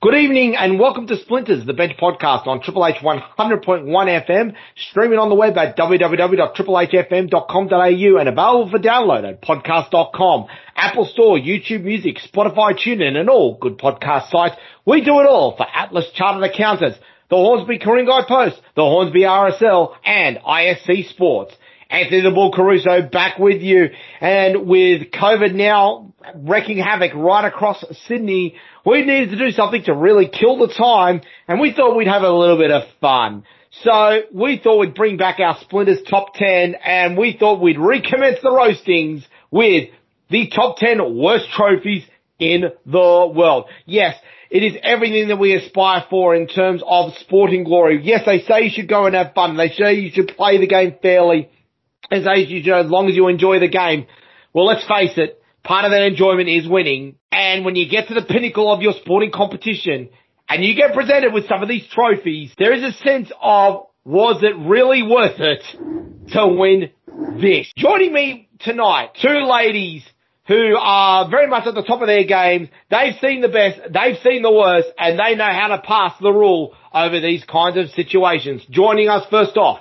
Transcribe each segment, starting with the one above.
Good evening and welcome to Splinters, the bench podcast on Triple H 100.1 FM, streaming on the web at www.triplehfm.com.au and available for download at podcast.com, Apple Store, YouTube Music, Spotify, TuneIn and all good podcast sites. We do it all for Atlas Chartered Accountants, the Hornsby Ku-ring-gai Post, the Hornsby RSL and ISC Sports. Anthony the Bull Caruso back with you and with COVID now wreaking havoc right across Sydney, we needed to do something to really kill the time and we thought we'd have a little bit of fun. So we thought we'd bring back our Splinters top 10 and we thought we'd recommence the roastings with the top 10 worst trophies in the world. Yes, it is everything that we aspire for in terms of sporting glory. Yes, they say you should go and have fun. They say you should play the game fairly as long as you enjoy the game. Well, let's face it, part of that enjoyment is winning. And when you get to the pinnacle of your sporting competition and you get presented with some of these trophies, there is a sense of, was it really worth it to win this? Joining me tonight, two ladies who are very much at the top of their games. They've seen the best, they've seen the worst, and they know how to pass the rule over these kinds of situations. Joining us first off,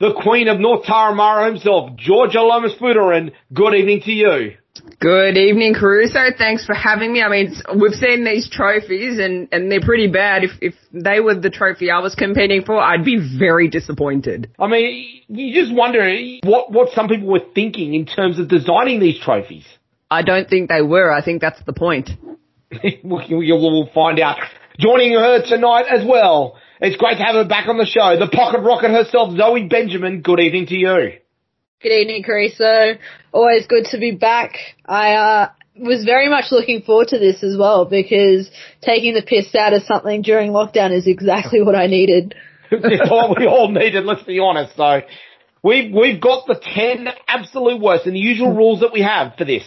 the Queen of North Turramurra himself, Georgia Lomas and good evening to you. Good evening, Caruso. Thanks for having me. I mean, we've seen these trophies and, and they're pretty bad. If, if they were the trophy I was competing for, I'd be very disappointed. I mean, you just wonder what, what some people were thinking in terms of designing these trophies. I don't think they were. I think that's the point. we'll find out. Joining her tonight as well, it's great to have her back on the show. The pocket rocket herself, Zoe Benjamin. Good evening to you. Good evening, Caruso. Always good to be back. I uh, was very much looking forward to this as well because taking the piss out of something during lockdown is exactly what I needed. it's what we all needed. Let's be honest. So we've we've got the ten absolute worst and the usual rules that we have for this.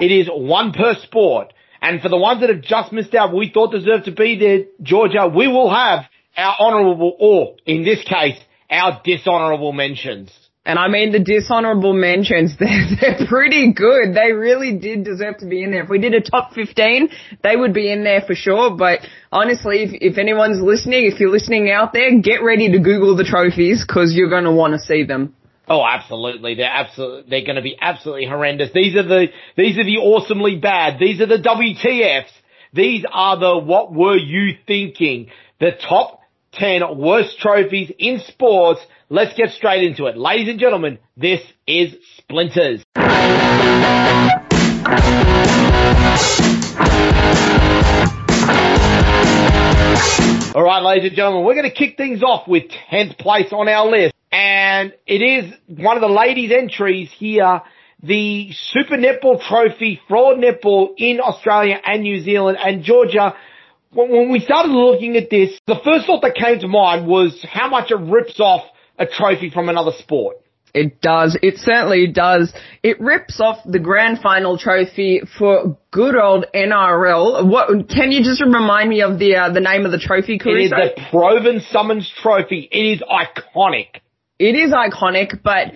It is one per sport. And for the ones that have just missed out, we thought deserved to be there, Georgia, we will have our honourable, or in this case, our dishonourable mentions. And I mean the dishonourable mentions, they're, they're pretty good. They really did deserve to be in there. If we did a top 15, they would be in there for sure. But honestly, if, if anyone's listening, if you're listening out there, get ready to Google the trophies because you're going to want to see them. Oh, absolutely. They're absolutely, they're going to be absolutely horrendous. These are the, these are the awesomely bad. These are the WTFs. These are the what were you thinking? The top 10 worst trophies in sports. Let's get straight into it. Ladies and gentlemen, this is Splinters. All right, ladies and gentlemen, we're going to kick things off with 10th place on our list. And it is one of the ladies' entries here, the Super Netball Trophy for netball in Australia and New Zealand. And Georgia, when we started looking at this, the first thought that came to mind was how much it rips off a trophy from another sport. It does. It certainly does. It rips off the grand final trophy for good old NRL. What can you just remind me of the uh, the name of the trophy? Caruso? It is the Provan Summons Trophy. It is iconic it is iconic, but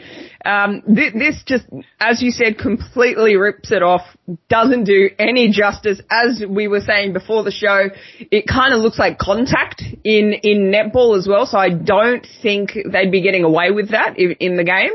um, th- this just, as you said, completely rips it off. Doesn't do any justice. As we were saying before the show, it kind of looks like contact in in netball as well. So I don't think they'd be getting away with that in, in the game.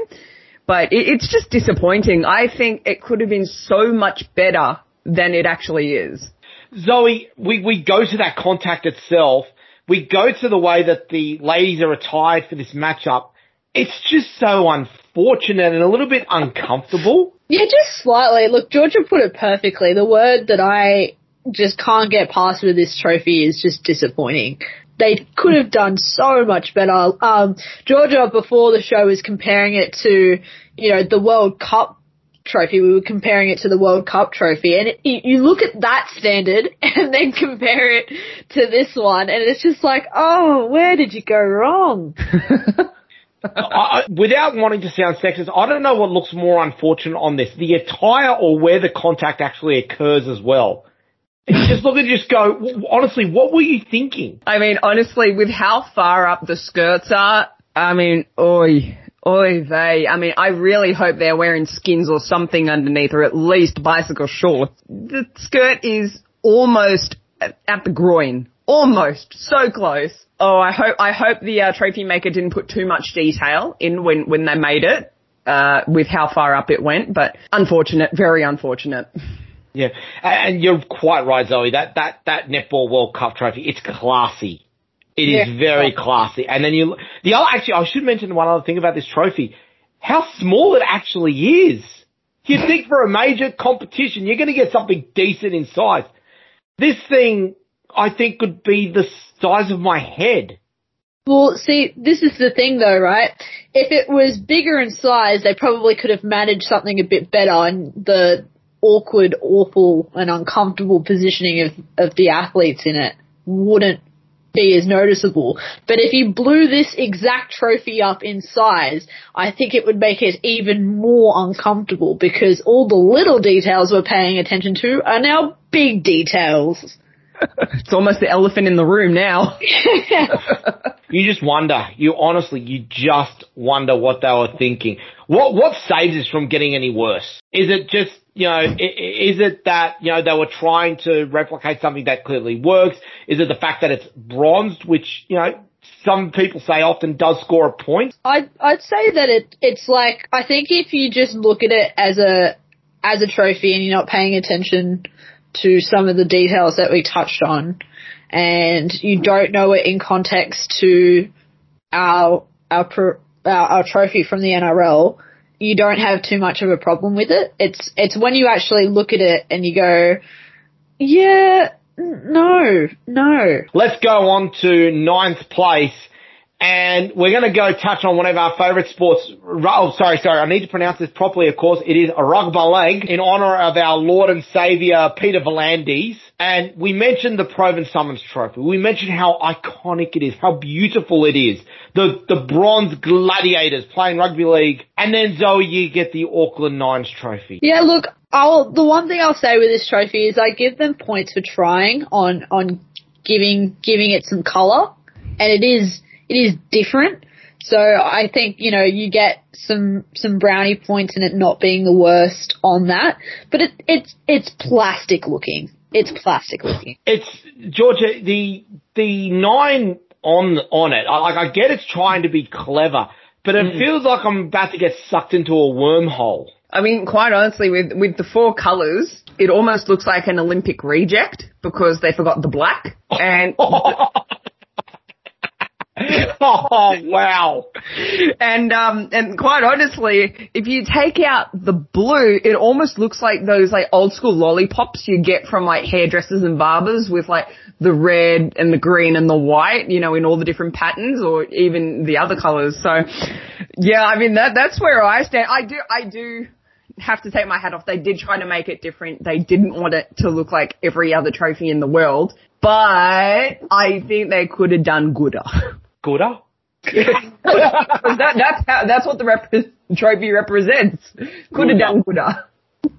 But it, it's just disappointing. I think it could have been so much better than it actually is. Zoe, we, we go to that contact itself. We go to the way that the ladies are attired for this matchup it's just so unfortunate and a little bit uncomfortable. Yeah, just slightly. Look, Georgia put it perfectly. The word that I just can't get past with this trophy is just disappointing. They could have done so much better. Um, Georgia, before the show, was comparing it to, you know, the World Cup trophy. We were comparing it to the World Cup trophy, and it, you look at that standard and then compare it to this one, and it's just like, oh, where did you go wrong? I, without wanting to sound sexist, I don't know what looks more unfortunate on this, the attire or where the contact actually occurs as well. Just look and just go, honestly, what were you thinking? I mean, honestly, with how far up the skirts are, I mean, oi, oi they. I mean, I really hope they're wearing skins or something underneath, or at least bicycle shorts. The skirt is almost at the groin. Almost. So close. Oh, I hope, I hope the uh, trophy maker didn't put too much detail in when, when they made it, uh, with how far up it went, but unfortunate, very unfortunate. Yeah, and you're quite right, Zoe. That that that netball World Cup trophy, it's classy. It yeah. is very classy. And then you, the other, actually, I should mention one other thing about this trophy. How small it actually is. You'd think for a major competition, you're going to get something decent in size. This thing, I think, could be the size of my head. Well, see, this is the thing though, right? If it was bigger in size, they probably could have managed something a bit better and the awkward, awful, and uncomfortable positioning of, of the athletes in it wouldn't be as noticeable. But if you blew this exact trophy up in size, I think it would make it even more uncomfortable because all the little details we're paying attention to are now big details. it's almost the elephant in the room now. you just wonder. You honestly, you just wonder what they were thinking. What what saves us from getting any worse? Is it just you know, is it that, you know, they were trying to replicate something that clearly works? Is it the fact that it's bronzed, which, you know, some people say often does score a point? I'd, I'd say that it, it's like, I think if you just look at it as a, as a trophy and you're not paying attention to some of the details that we touched on and you don't know it in context to our, our, our, our trophy from the NRL, you don't have too much of a problem with it. It's it's when you actually look at it and you go, yeah, no, no. Let's go on to ninth place. And we're going to go touch on one of our favourite sports. Oh, sorry, sorry. I need to pronounce this properly, of course. It is a rugby leg in honour of our Lord and Saviour, Peter V'landys. And we mentioned the Provan Summons Trophy. We mentioned how iconic it is, how beautiful it is. The, the bronze gladiators playing rugby league. And then Zoe, you get the Auckland Nines Trophy. Yeah, look, I'll, the one thing I'll say with this trophy is I give them points for trying on, on giving, giving it some colour. And it is, it is different. So I think, you know, you get some, some brownie points in it not being the worst on that. But it, it's, it's plastic looking. It's plastic looking. It's, Georgia, the, the nine on, on it, I, like, I get it's trying to be clever, but it mm. feels like I'm about to get sucked into a wormhole. I mean, quite honestly, with, with the four colours, it almost looks like an Olympic reject because they forgot the black. And oh wow! And um, and quite honestly, if you take out the blue, it almost looks like those like old school lollipops you get from like hairdressers and barbers with like the red and the green and the white, you know, in all the different patterns or even the other colors. So, yeah, I mean that that's where I stand. I do I do have to take my hat off. They did try to make it different. They didn't want it to look like every other trophy in the world, but I think they could have done gooder. Gooder? that, that's how, that's what the rep- trophy represents. Could have done gooder.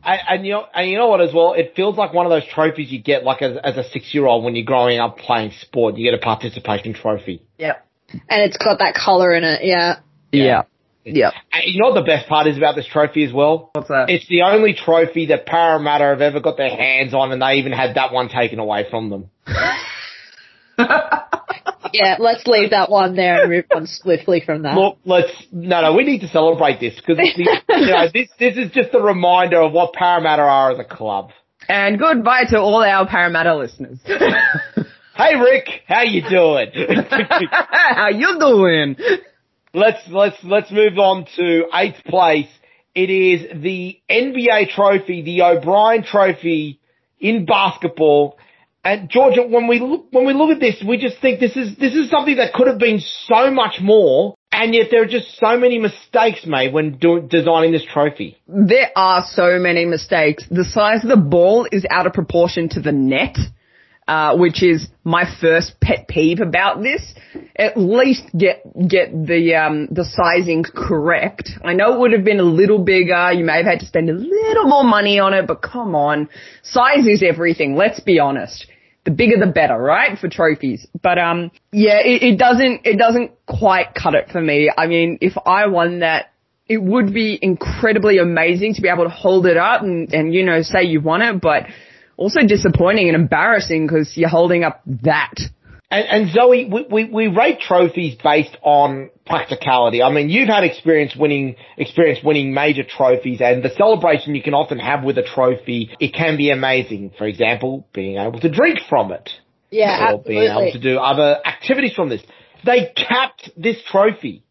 And, and, you know, and you know what as well? It feels like one of those trophies you get like as, as a six year old when you're growing up playing sport. You get a participation trophy. Yep. And it's got that color in it. Yeah. Yeah. Yeah. And you know what the best part is about this trophy as well? What's that? It's the only trophy that Parramatta have ever got their hands on and they even had that one taken away from them. yeah, let's leave that one there and move on swiftly from that. Look, let's no, no, we need to celebrate this because you know this this is just a reminder of what Parramatta are as a club. And goodbye to all our Parramatta listeners. hey Rick, how you doing? how you doing? Let's let's let's move on to eighth place. It is the NBA trophy, the O'Brien Trophy in basketball. And Georgia, when we look, when we look at this, we just think this is, this is something that could have been so much more. And yet there are just so many mistakes made when do, designing this trophy. There are so many mistakes. The size of the ball is out of proportion to the net. Uh, which is my first pet peeve about this. At least get get the um, the sizing correct. I know it would have been a little bigger. You may have had to spend a little more money on it, but come on, size is everything. Let's be honest. The bigger the better, right? For trophies. But um, yeah, it, it doesn't it doesn't quite cut it for me. I mean, if I won that it would be incredibly amazing to be able to hold it up and, and you know, say you won it, but also disappointing and embarrassing because you're holding up that. And, and Zoe, we, we, we, rate trophies based on practicality. I mean, you've had experience winning, experience winning major trophies and the celebration you can often have with a trophy, it can be amazing. For example, being able to drink from it. Yeah, or absolutely. being able to do other activities from this. They capped this trophy.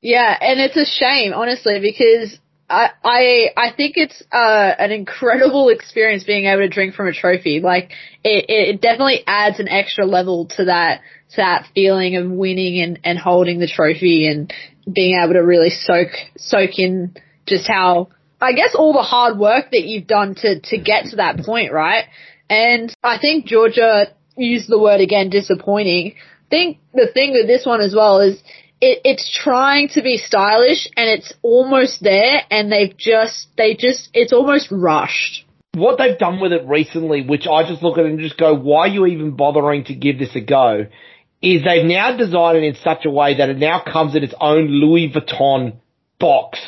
Yeah, and it's a shame, honestly, because I I I think it's uh, an incredible experience being able to drink from a trophy. Like it, it definitely adds an extra level to that to that feeling of winning and, and holding the trophy and being able to really soak soak in just how I guess all the hard work that you've done to to get to that point, right? And I think Georgia used the word again disappointing. I think the thing with this one as well is it, it's trying to be stylish and it's almost there and they've just, they just, it's almost rushed. What they've done with it recently, which I just look at and just go, why are you even bothering to give this a go? Is they've now designed it in such a way that it now comes in its own Louis Vuitton box.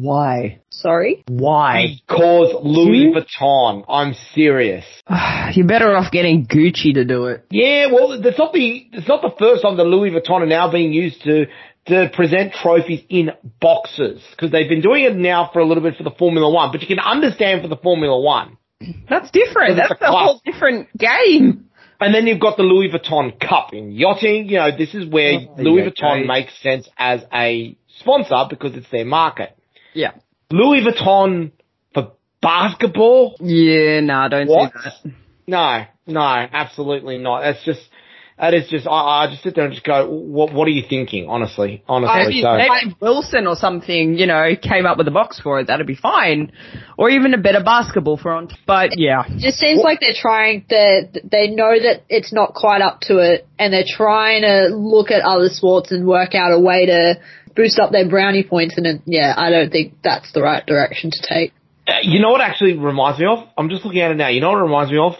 Why? Sorry? Why? Because Louis hmm? Vuitton. I'm serious. You're better off getting Gucci to do it. Yeah, well, it's not the it's not the first time the Louis Vuitton are now being used to to present trophies in boxes because they've been doing it now for a little bit for the Formula One, but you can understand for the Formula One. That's different. That's a a whole different game. And then you've got the Louis Vuitton Cup in yachting. You know, this is where Oh, Louis yeah, Vuitton okay. makes sense as a sponsor because it's their market. Yeah. Louis Vuitton for basketball? Yeah, no, nah, don't What? say that. No, no, absolutely not. That's just, that is just, I, I just sit there and just go, what, what are you thinking? Honestly, honestly. Maybe, so, maybe Wilson or something, you know, came up with a box for it. That'd be fine. Or even a better basketball front. But yeah. It just seems like they're trying to, they know that it's not quite up to it and they're trying to look at other sports and work out a way to boost up their brownie points and it, yeah, I don't think that's the right direction to take. Uh, you know what actually reminds me of? I'm just looking at it now. You know what it reminds me of?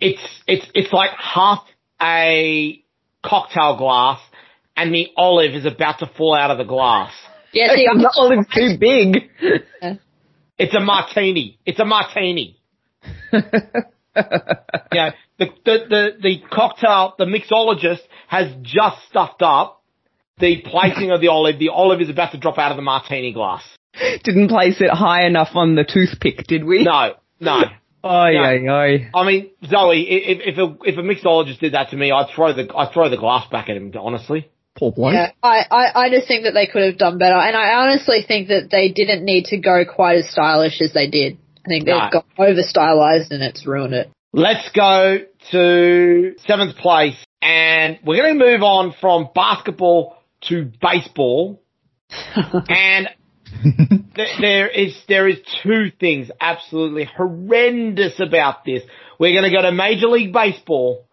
It's, it's, it's like half a cocktail glass and the olive is about to fall out of the glass. Yeah, see, I'm the olive's too big. It's a martini. It's a martini. Yeah, the, the, the, the cocktail, the mixologist has just stuffed up the placing of the olive. The olive is about to drop out of the martini glass. Didn't place it high enough on the toothpick, did we? No, no. Oh, yeah, yeah. I mean, Zoe, if, if a, if a mixologist did that to me, I'd throw the, I'd throw the glass back at him, honestly. Poor bloke. Yeah, I, I, I just think that they could have done better, and I honestly think that they didn't need to go quite as stylish as they did. I think they've No. got over stylized and it's ruined it. Let's go to seventh place, and we're going to move on from basketball to baseball. and th- there is there is two things absolutely horrendous about this. We're going to go to Major League Baseball,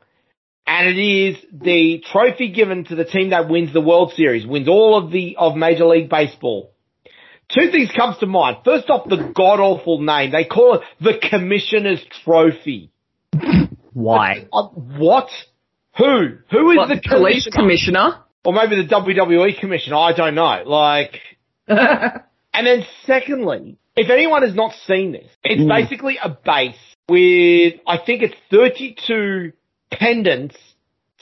and it is the trophy given to the team that wins the World Series, wins all of the of Major League Baseball. Two things comes to mind. First off, the god awful name. They call it the Commissioner's Trophy. Why? Uh, what? Who? Who is What, the the police commissioner? Commissioner? Or maybe the WWE commissioner. I don't know. Like, and then secondly, if anyone has not seen this, it's mm. basically a base with, I think it's 32 pendants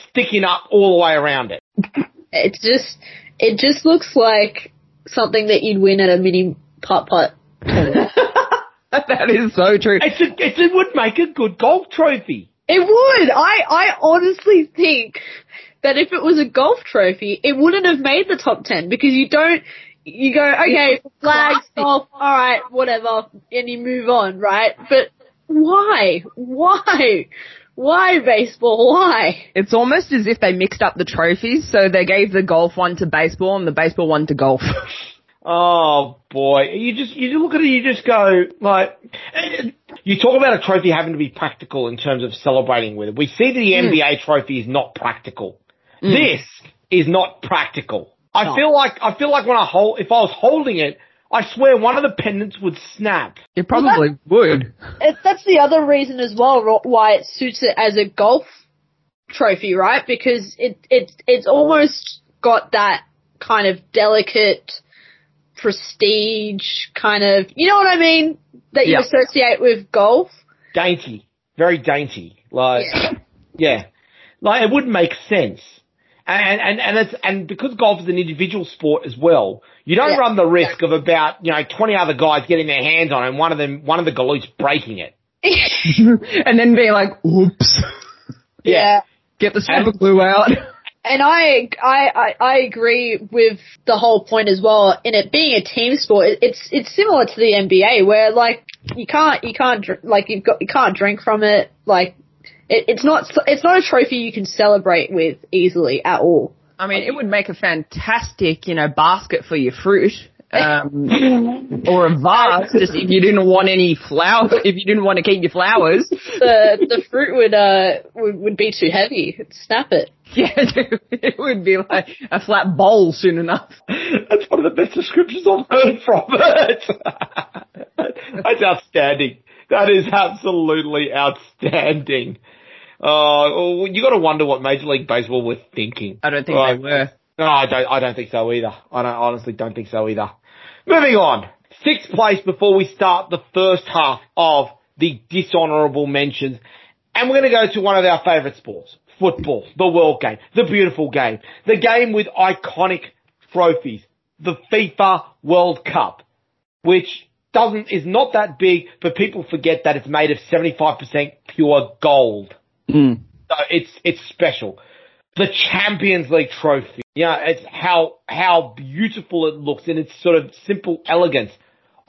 sticking up all the way around it. It's just, it just looks like something that you'd win at a mini putt putt. that is so true. It's a, it's, it would make a good golf trophy. It would. I, I honestly think that if it was a golf trophy, it wouldn't have made the top ten because you don't. You go okay, flags, golf, all right, whatever, and you move on, right? But why? Why? Why baseball? Why? It's almost as if they mixed up the trophies, so they gave the golf one to baseball and the baseball one to golf. Oh boy, you just you look at it, you just go like, you talk about a trophy having to be practical in terms of celebrating with it. We see that the Mm. NBA trophy is not practical. Mm. This is not practical. I No. feel like I feel like when I hold, if I was holding it, I swear one of the pendants would snap. It probably would. it, that's the other reason as well why it suits it as a golf trophy, right? Because it it it's almost got that kind of delicate prestige kind of, you know what I mean, that you Yeah. associate with golf. Dainty, very dainty. Like, yeah, like it wouldn't make sense. And, and, and it's, and because golf is an individual sport as well, you don't Yeah. run the risk of about, you know, 20 other guys getting their hands on it and one of them, one of the galoots breaking it. and then being like, oops. yeah. Get the super glue out. And I, I, I, I agree with the whole point as well. In it being a team sport, it's it's similar to the NBA where like you can't you can't dr- like you've got you can't drink from it. Like it, it's not it's not a trophy you can celebrate with easily at all. I mean, it would make a fantastic, you know, basket for your fruit. Um, or a vase, just if you didn't want any flowers, if you didn't want to keep your flowers. The the fruit would uh would, would be too heavy. It'd snap it. Yeah, it would be like a flat bowl soon enough. That's one of the best descriptions I've heard from it. That's outstanding. That is absolutely outstanding. Uh, you got to wonder what Major League Baseball were thinking. I don't think Right. they were. No, I don't. I don't think so either. I don't, honestly don't think so either. Moving on. Sixth place before we start the first half of the dishonourable mentions, and we're going to go to one of our favourite sports: football, the world game, the beautiful game, the game with iconic trophies, the FIFA World Cup, which doesn't is not that big, but people forget that it's made of seventy five percent pure gold. Mm. So it's it's special. The Champions League trophy. Yeah, it's how how beautiful it looks in its sort of simple elegance.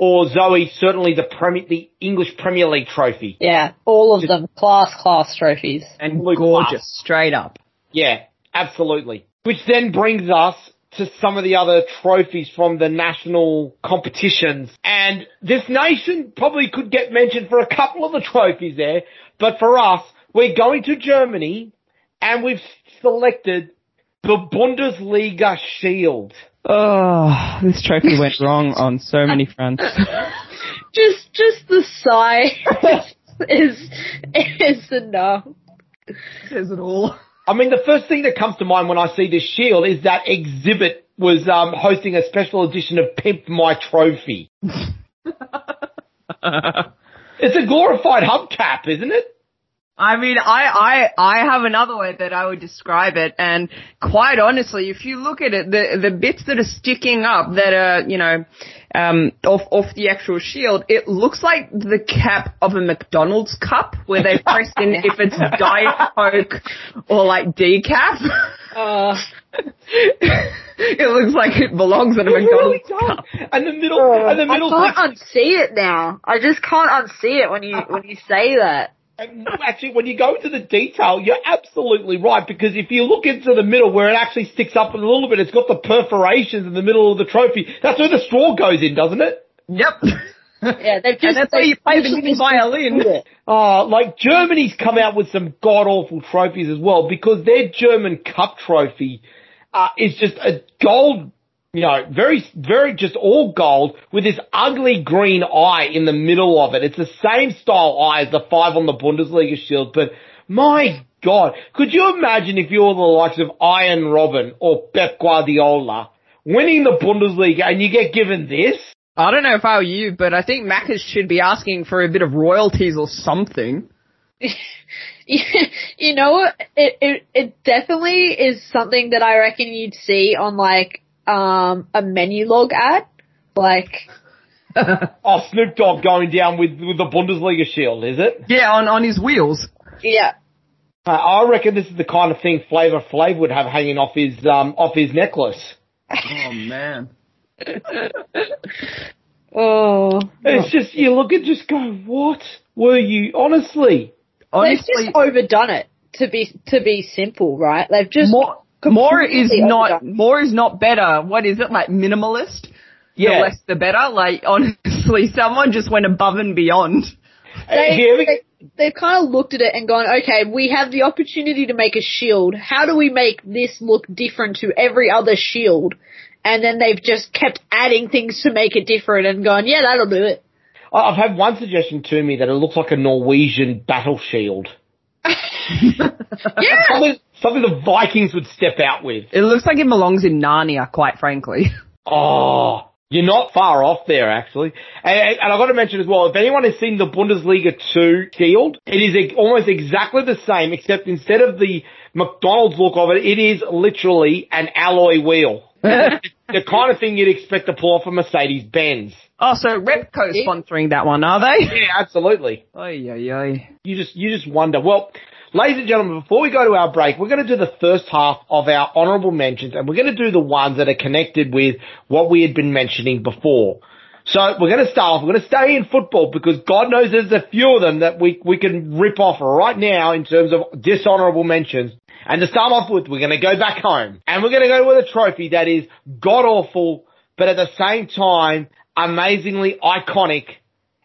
Or Zoe, certainly the Premier, the English Premier League trophy. Yeah, all of them class class trophies. And Look, gorgeous, wow. straight up. Yeah, absolutely. Which then brings us to some of the other trophies from the national competitions. And this nation probably could get mentioned for a couple of the trophies there, but for us, we're going to Germany and we've selected the Bundesliga Shield. Oh, this trophy went wrong on so many fronts. Just just the sigh is is enough. Says it all. I mean, the first thing that comes to mind when I see this shield is that Xzibit was um, hosting a special edition of Pimp My Trophy. It's a glorified hubcap, isn't it? I mean, I, I, I have another way that I would describe it, and quite honestly, if you look at it, the, the bits that are sticking up that are, you know, um, off, off the actual shield, it looks like the cap of a McDonald's cup where they press in if it's Diet Coke or like decaf. Uh, it looks like it belongs in a It really McDonald's cup. And the middle, and the middle. I can't unsee it now. I just can't unsee it when you when you say that. And actually, when you go into the detail, you're absolutely right because if you look into the middle where it actually sticks up a little bit, it's got the perforations in the middle of the trophy. That's where the straw goes in, doesn't it? Yep. Yeah, they've just and that's where they've you play the usually violin. put it. Oh, like Germany's come out with some god awful trophies as well because their German Cup trophy uh, is just a gold, you know, very, very just all gold with this ugly green eye in the middle of it. It's the same style eye as the five on the Bundesliga shield, but my God, could you imagine if you were the likes of Arjen Robben or Pep Guardiola winning the Bundesliga and you get given this? I don't know if I were you, but I think Macca's should be asking for a bit of royalties or something. you know? It, it it definitely is something that I reckon you'd see on like um a Menulog ad. Like Oh, Snoop Dogg going down with, with the Bundesliga shield, is it? Yeah, on, on his wheels. yeah. Uh, I reckon this is the kind of thing Flavor Flav would have hanging off his um off his necklace. Oh man. Oh. It's just you look at just go, what were you honestly? They've Honestly, just overdone it to be to be simple, right? They've just more more is not overdone. more is not better. What is it like minimalist? The less the better. Like honestly, someone just went above and beyond. They, they, they've kind of looked at it and gone, okay, we have the opportunity to make a shield. How do we make this look different to every other shield? And then they've just kept adding things to make it different and gone, yeah, that'll do it. I- I've had one suggestion to me that it looks like a Norwegian battle shield. Yeah. Something, something the Vikings would step out with. It looks like it belongs in Narnia, quite frankly. Oh, you're not far off there, actually. And, and I've got to mention as well, if anyone has seen the Bundesliga 2 shield, it is e- almost exactly the same, except instead of the McDonald's look of it, it is literally an alloy wheel. the kind of thing you'd expect to pull off a Mercedes Benz. Oh, so Repco sponsoring that one, are they? Yeah, absolutely. Oh, yeah, yeah. You just, you just wonder. Well, ladies and gentlemen, before we go to our break, we're going to do the first half of our honourable mentions, and we're going to do the ones that are connected with what we had been mentioning before. So we're going to start off. We're going to stay in football because God knows there's a few of them that we we can rip off right now in terms of dishonourable mentions. And to start off with, we're going to go back home, and we're going to go with a trophy that is god awful, but at the same time amazingly iconic.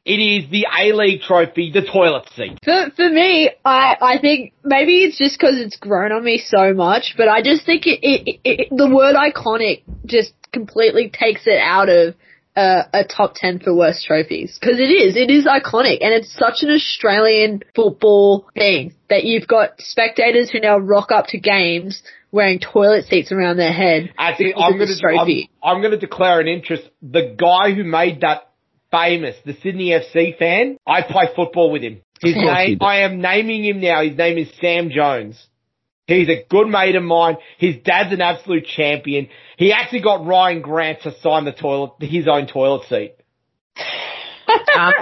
It is the A-League trophy, the toilet seat. For, for me, I, I think maybe it's just because it's grown on me so much, but I just think it, it, it, the word iconic just completely takes it out of uh, a top 10 for worst trophies. Because it is, it is iconic, and it's such an Australian football thing that you've got spectators who now rock up to games wearing toilet seats around their head. Because I'm gonna, trophy. I'm, I'm going to declare an interest. The guy who made that famous, the Sydney FC fan, I play football with him. His name. I am naming him now. His name is Sam Jones. He's a good mate of mine. His dad's an absolute champion. He actually got Rhyan Grant to sign the toilet, his own toilet seat. Um,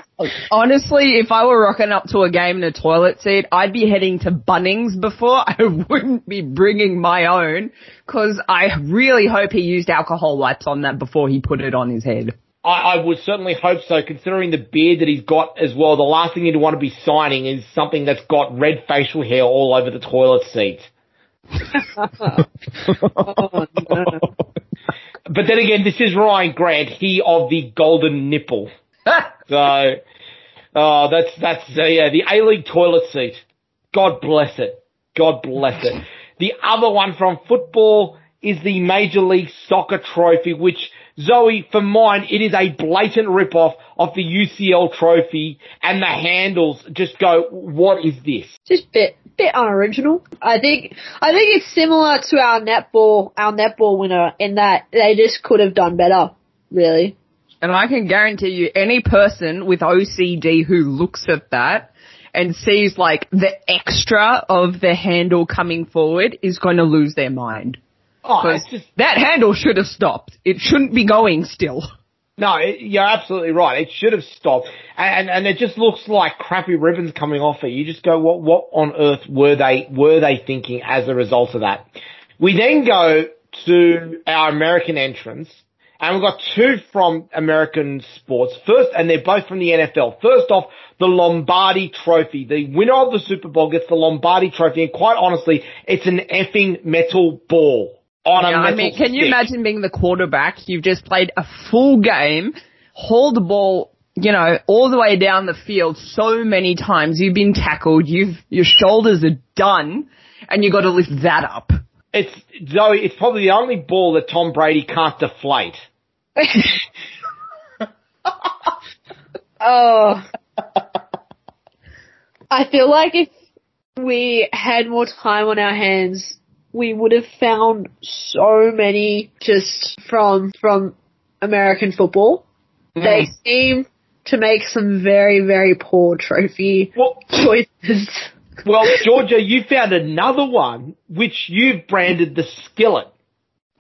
honestly, if I were rocking up to a game in a toilet seat, I'd be heading to Bunnings before. I wouldn't be bringing my own because I really hope he used alcohol wipes on that before he put it on his head. I, I would certainly hope so, considering the beard that he's got as well. The last thing you'd want to be signing is something that's got red facial hair all over the toilet seat. Oh, no. But then again, this is Rhyan Grant, he of the golden nipple. So, oh, that's, that's, uh, yeah, the A-League toilet seat. God bless it. God bless it. The other one from football is the Major League Soccer trophy, which, Zoe, for mine, it is a blatant rip-off of the UCL trophy, and the handles just go, what is this? just bit bit unoriginal. I think I think it's similar to our netball our netball winner in that they just could have done better. Really. And I can guarantee you any person with OCD who looks at that and sees like the extra of the handle coming forward is going to lose their mind. Oh, it's just, that handle should have stopped. It shouldn't be going still. No, it, you're absolutely right. It should have stopped, and, and it just looks like crappy ribbons coming off it. You just go, what what on earth were they were they thinking as a result of that? We then go to our American entrants, and we've got two from American sports. First, and they're both from the NFL. First off, the Lombardi Trophy. The winner of the Super Bowl gets the Lombardi Trophy, and quite honestly, it's an effing metal ball on Yeah, metal I mean, can you imagine being the quarterback? You've just played a full game, hauled the ball, you know, all the way down the field so many times. You've been tackled. You've your shoulders are done, and you got to lift that up. It's Zoe. It's probably the only ball that Tom Brady can't deflate. Oh. I feel like if we had more time on our hands, we would have found so many just from from American football. They seem to make some very very poor trophy Well, choices. well, Georgia, you found another one which you've branded the skillet.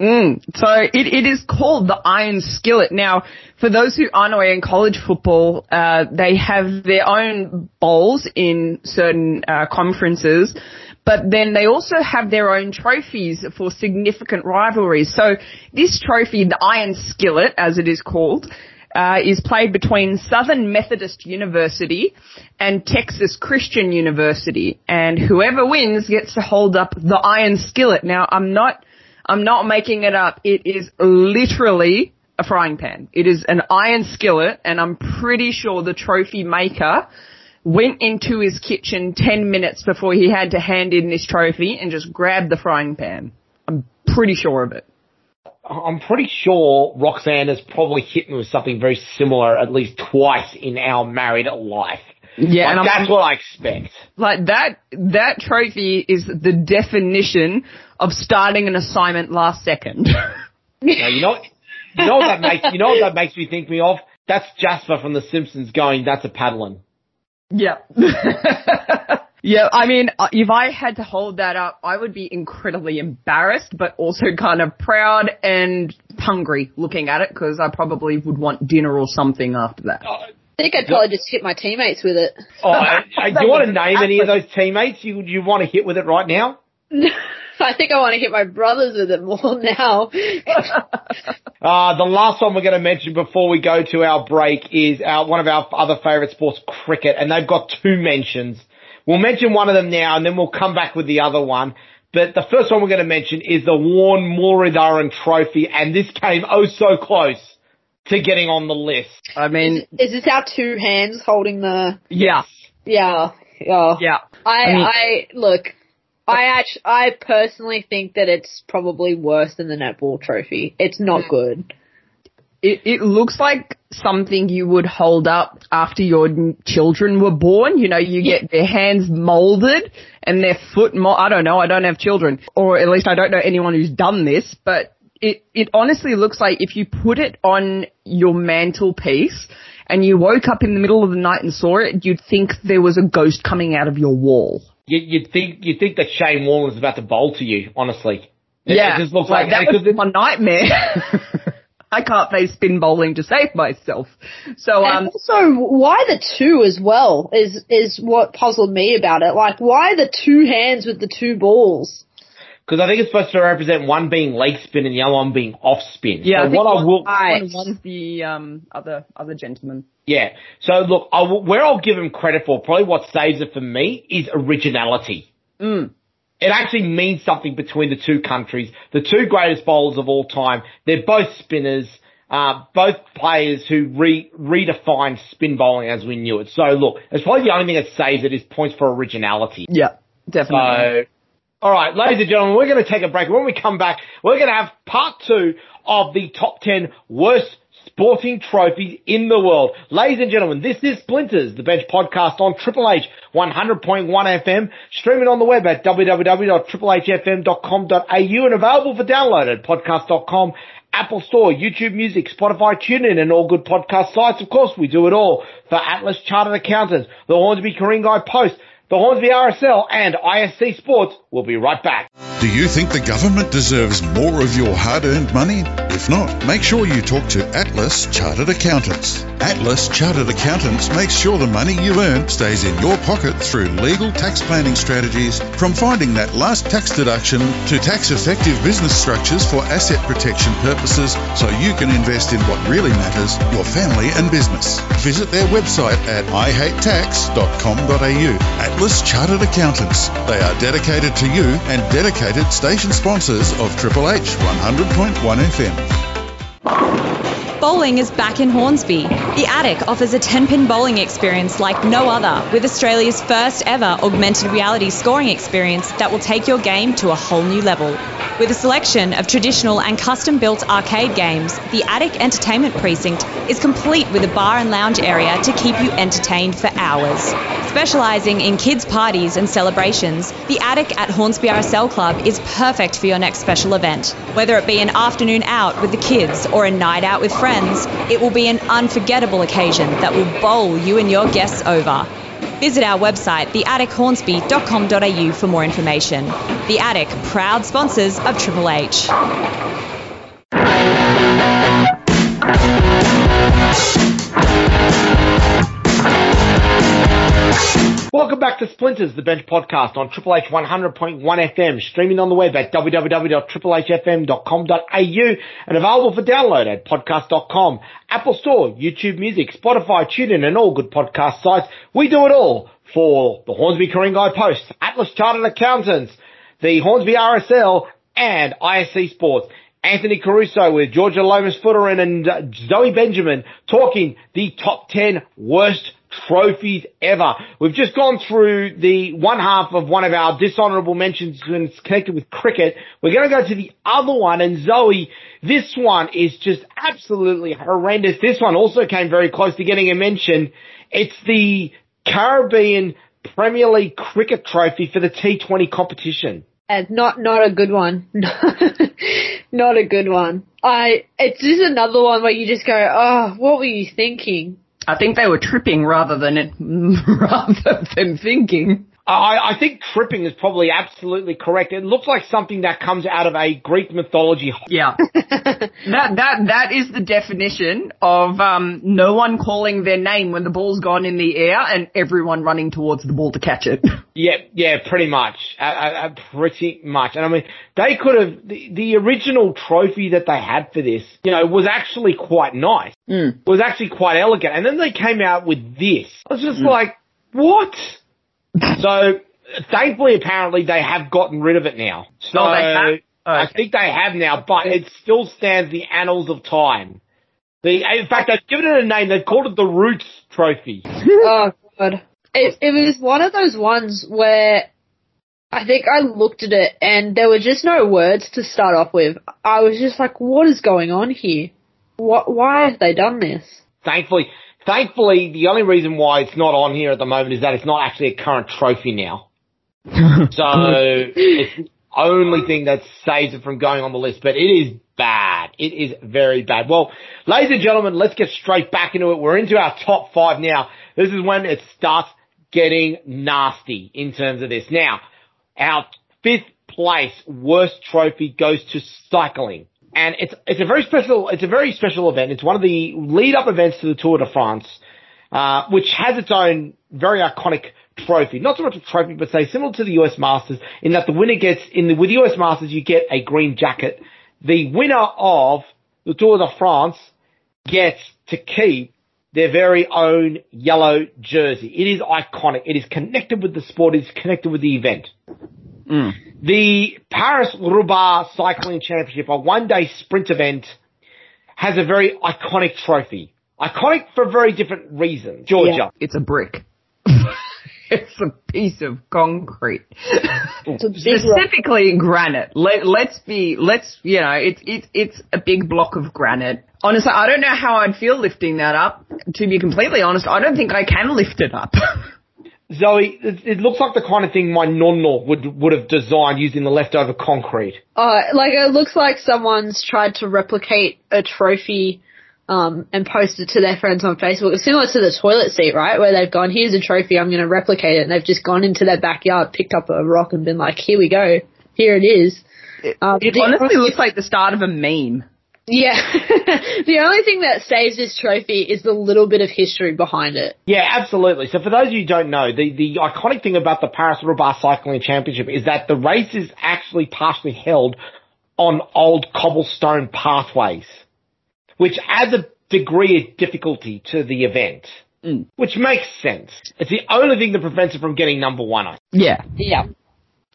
Mm. So it, it is called the Iron Skillet. Now, for those who aren't aware, in college football, uh, they have their own bowls in certain uh, conferences, but then they also have their own trophies for significant rivalries. So this trophy, the Iron Skillet, as it is called, uh, is played between Southern Methodist University and Texas Christian University, and whoever wins gets to hold up the Iron Skillet. Now, I'm not. I'm not making it up. It is literally a frying pan. It is an iron skillet, and I'm pretty sure the trophy maker went into his kitchen 10 minutes before he had to hand in this trophy and just grabbed the frying pan. I'm pretty sure of it. I'm pretty sure Roxanne has probably hit me with something very similar at least twice in our married life. Yeah, Like, and I'm that's what I expect. like that that trophy is the definition of starting an assignment last second. Now, you know, you know what that makes you know what that makes me think me of? That's Jasper from The Simpsons going, "That's a paddling." Yeah. yeah, I mean, uh, if I had to hold that up, I would be incredibly embarrassed, but also kind of proud and hungry looking at it because I probably would want dinner or something after that. I think I'd probably just hit my teammates with it. Oh, I, I, do you want to name any of those teammates you you want to hit with it right now? I think I want to hit my brothers with it more now. Uh, the last one we're going to mention before we go to our break is our, one of our other favourite sports, cricket, and they've got two mentions. We'll mention one of them now, and then we'll come back with the other one. But the first one we're going to mention is the Warne Muralitharan Trophy, and this came oh so close to getting on the list. I mean, Is this our two hands holding the? yeah, Yeah, yeah. yeah. I, I mean- I look. I actually, I personally think that it's probably worse than the netball trophy. It's not mm. good. It, it looks like something you would hold up after your children were born. You know, you get their hands molded and their foot mo- I don't know, I don't have children. Or at least I don't know anyone who's done this, but it, it honestly looks like if you put it on your mantelpiece and you woke up in the middle of the night and saw it, you'd think there was a ghost coming out of your wall. You, you'd think you'd think that Shane Warne was about to bowl to you. Honestly, It- yeah, it just looks like, that because was my nightmare. I can't face spin bowling to save myself. So, um, and also, why the two as well is is what puzzled me about it. Like, why the two hands with the two balls? Because I think it's supposed to represent one being leg spin and the other one being off spin. Yeah, I So think what I will, Right. One- one's the um, other other gentleman. yeah. So look, I will, where I'll give him credit for, probably what saves it for me is originality. Mm. It actually means something between the two countries, the two greatest bowlers of all time. They're both spinners, uh, both players who re- redefined spin bowling as we knew it. So look, it's probably the only thing that saves it is points for originality. Yeah, definitely. So, all right, ladies and gentlemen, we're going to take a break. When we come back, we're going to have part two of the top 10 worst sporting trophies in the world. Ladies and gentlemen, this is Splinters, the Bench podcast on Triple H 100.1 FM, streaming on the web at www.triplehfm.com.au and available for download at podcast.com, Apple Store, YouTube Music, Spotify, TuneIn, and all good podcast sites. Of course, we do it all for Atlas Chartered Accountants, the Hornsby Ku-ring-gai Post, the Hornsby RSL, and ISC Sports. We'll be right back. Do you think the government deserves more of your hard earned money? If not, make sure you talk to Atlas Chartered Accountants. Atlas Chartered Accountants makes sure the money you earn stays in your pocket through legal tax planning strategies, from finding that last tax deduction to tax effective business structures for asset protection purposes so you can invest in what really matters your family and business. Visit their website at ihatetax.com.au. Atlas Chartered Accountants. They are dedicated to you and dedicated station sponsors of Triple H 100.1 FM. Bowling is back in Hornsby. The Attic offers a 10 pin bowling experience like no other, with Australia's first ever augmented reality scoring experience that will take your game to a whole new level. With a selection of traditional and custom built arcade games, the Attic Entertainment Precinct is complete with a bar and lounge area to keep you entertained for hours. Specialising in kids' parties and celebrations, the Attic at Hornsby RSL Club is perfect for your next special event. Whether it be an afternoon out with the kids or a night out with friends, it will be an unforgettable occasion that will bowl you and your guests over. Visit our website, theattichornsby.com.au for more information. The Attic, proud sponsors of Triple H. Welcome back to Splinters, the Bench podcast on Triple H 100.1 FM, streaming on the web at www.triplehfm.com.au and available for download at podcast.com, Apple Store, YouTube Music, Spotify, TuneIn and all good podcast sites. We do it all for the Hornsby Ku-ring-gai Post, Atlas Chartered Accountants, the Hornsby RSL and ISC Sports. Anthony Caruso with Georgia Lomas Footerin and Zoe Benjamin talking the top 10 worst trophies ever. We've just gone through the one half of one of our dishonorable mentions when it's connected with cricket. We're going to go to the other one and Zoe, this one is just absolutely horrendous. This one also came very close to getting a mention. It's the Caribbean Premier League cricket trophy for the T20 competition. And not not a good one. not a good one. I it's just another one where you just go, oh, what were you thinking? I think they were tripping rather than rather than thinking. I, I think tripping is probably absolutely correct. It looks like something that comes out of a Greek mythology. Yeah, that that that is the definition of um, no one calling their name when the ball's gone in the air and everyone running towards the ball to catch it. Yeah, yeah, pretty much, uh, uh, pretty much. And I mean, they could have the, the original trophy that they had for this, you know, was actually quite nice. Mm. Was actually quite elegant, and then they came out with this. I was just mm. like, what? So thankfully, apparently they have gotten rid of it now. Oh, so oh, okay. I think they have now, but it still stands the annals of time. The in fact they've given it a name. They've called it the Roots Trophy. oh god, it it was one of those ones where I think I looked at it and there were just no words to start off with. I was just like, what is going on here? What? Why have they done this? Thankfully, Thankfully, the only reason why it's not on here at the moment is that it's not actually a current trophy now. so it's the only thing that saves it from going on the list, but it is bad. It is very bad. Well, ladies and gentlemen, let's get straight back into it. We're into our top five now. This is when it starts getting nasty in terms of this. Now, our fifth place worst trophy goes to cycling and it's it's a very special it's a very special event. It's one of the lead up events to the Tour de France, uh, which has its own very iconic trophy. Not so much a trophy, but say similar to the US Masters in that the winner gets in the with the US Masters you get a green jacket. The winner of the Tour de France gets to keep their very own yellow jersey. It is iconic. It is connected with the sport. It is connected with the event. Mm. The Paris Roubaix Cycling Championship, a one day sprint event, has a very iconic trophy. Iconic for very different reasons. Georgia. Yeah. It's a brick. it's a piece of concrete. Specifically granite. Let, let's be, let's, you know, it's, it's, it's a big block of granite. Honestly, I don't know how I'd feel lifting that up. To be completely honest, I don't think I can lift it up. Zoe, it, it, looks like the kind of thing my nonno would would have designed using the leftover concrete. Uh, like it looks like someone's tried to replicate a trophy um, and post it to their friends on Facebook. It's similar to the toilet seat, right? Where they've gone, here's a trophy, I'm going to replicate it. And they've just gone into their backyard, picked up a rock and been like, here we go. Here it is. It, um, it honestly looks like the start of a meme. Yeah. the only thing that saves this trophy is the little bit of history behind it. Yeah, absolutely. So for those of you who don't know, the, the iconic thing about the Paris Roubaix Cycling Championship is that the race is actually partially held on old cobblestone pathways, which adds a degree of difficulty to the event. Mm. Which makes sense. It's the only thing that prevents it from getting number one. i Yeah. Yeah.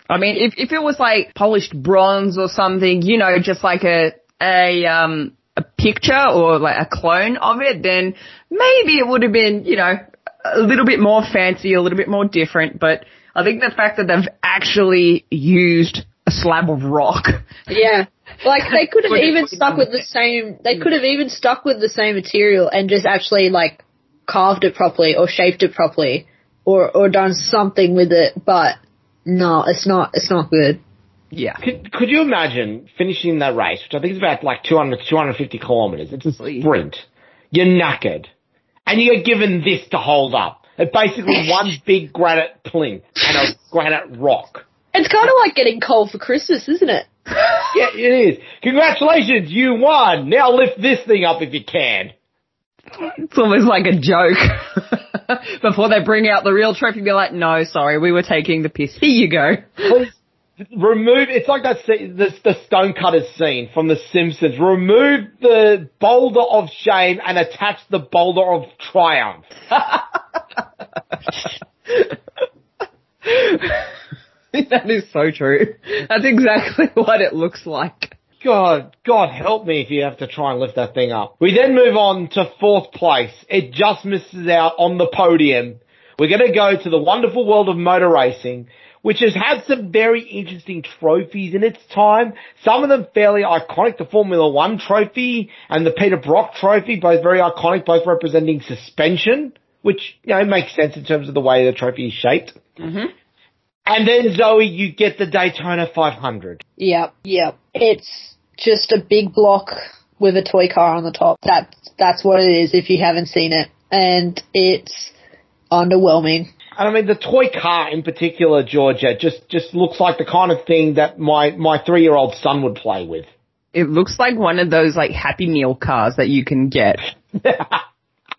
I mean, if, if it was like polished bronze or something, you know, just like a a um a picture or like a clone of it, then maybe it would have been, you know, a little bit more fancy, a little bit more different. But I think the fact that they've actually used a slab of rock. Yeah. Like they could have even stuck with the same, they could have even stuck with the same material and just actually like carved it properly or shaped it properly or, or done something with it, but no, it's not, it's not good. Yeah. Could, could you imagine finishing that race, which I think is about like 200, 250 kilometers? It's a sprint. You're knackered. And you're given this to hold up. It's basically one big granite plinth and a granite rock. It's kind of like getting coal for Christmas, isn't it? yeah, it is. Congratulations, you won. Now lift this thing up if you can. It's almost like a joke. Before they bring out the real trophy, be like, no, sorry, we were taking the piss. Here you go. Please remove. It's like that scene, the, the Stonecutters scene from The Simpsons. Remove the boulder of shame and attach the boulder of triumph. that is so true. That's exactly what it looks like. God, God help me if you have to try and lift that thing up. We then move on to fourth place. It just misses out on the podium. We're going to go to the wonderful world of motor racing, which has had some very interesting trophies in its time. Some of them fairly iconic. The Formula One trophy and the Peter Brock trophy, both very iconic, both representing suspension, which, you know, makes sense in terms of the way the trophy is shaped. Mhm. And then Zoe, you get the Daytona 500. Yep, yep. It's just a big block with a toy car on the top. That that's what it is if you haven't seen it. And it's underwhelming. And I mean, the toy car in particular, Georgia, just, just looks like the kind of thing that my, my three-year-old son would play with. It looks like one of those like Happy Meal cars that you can get.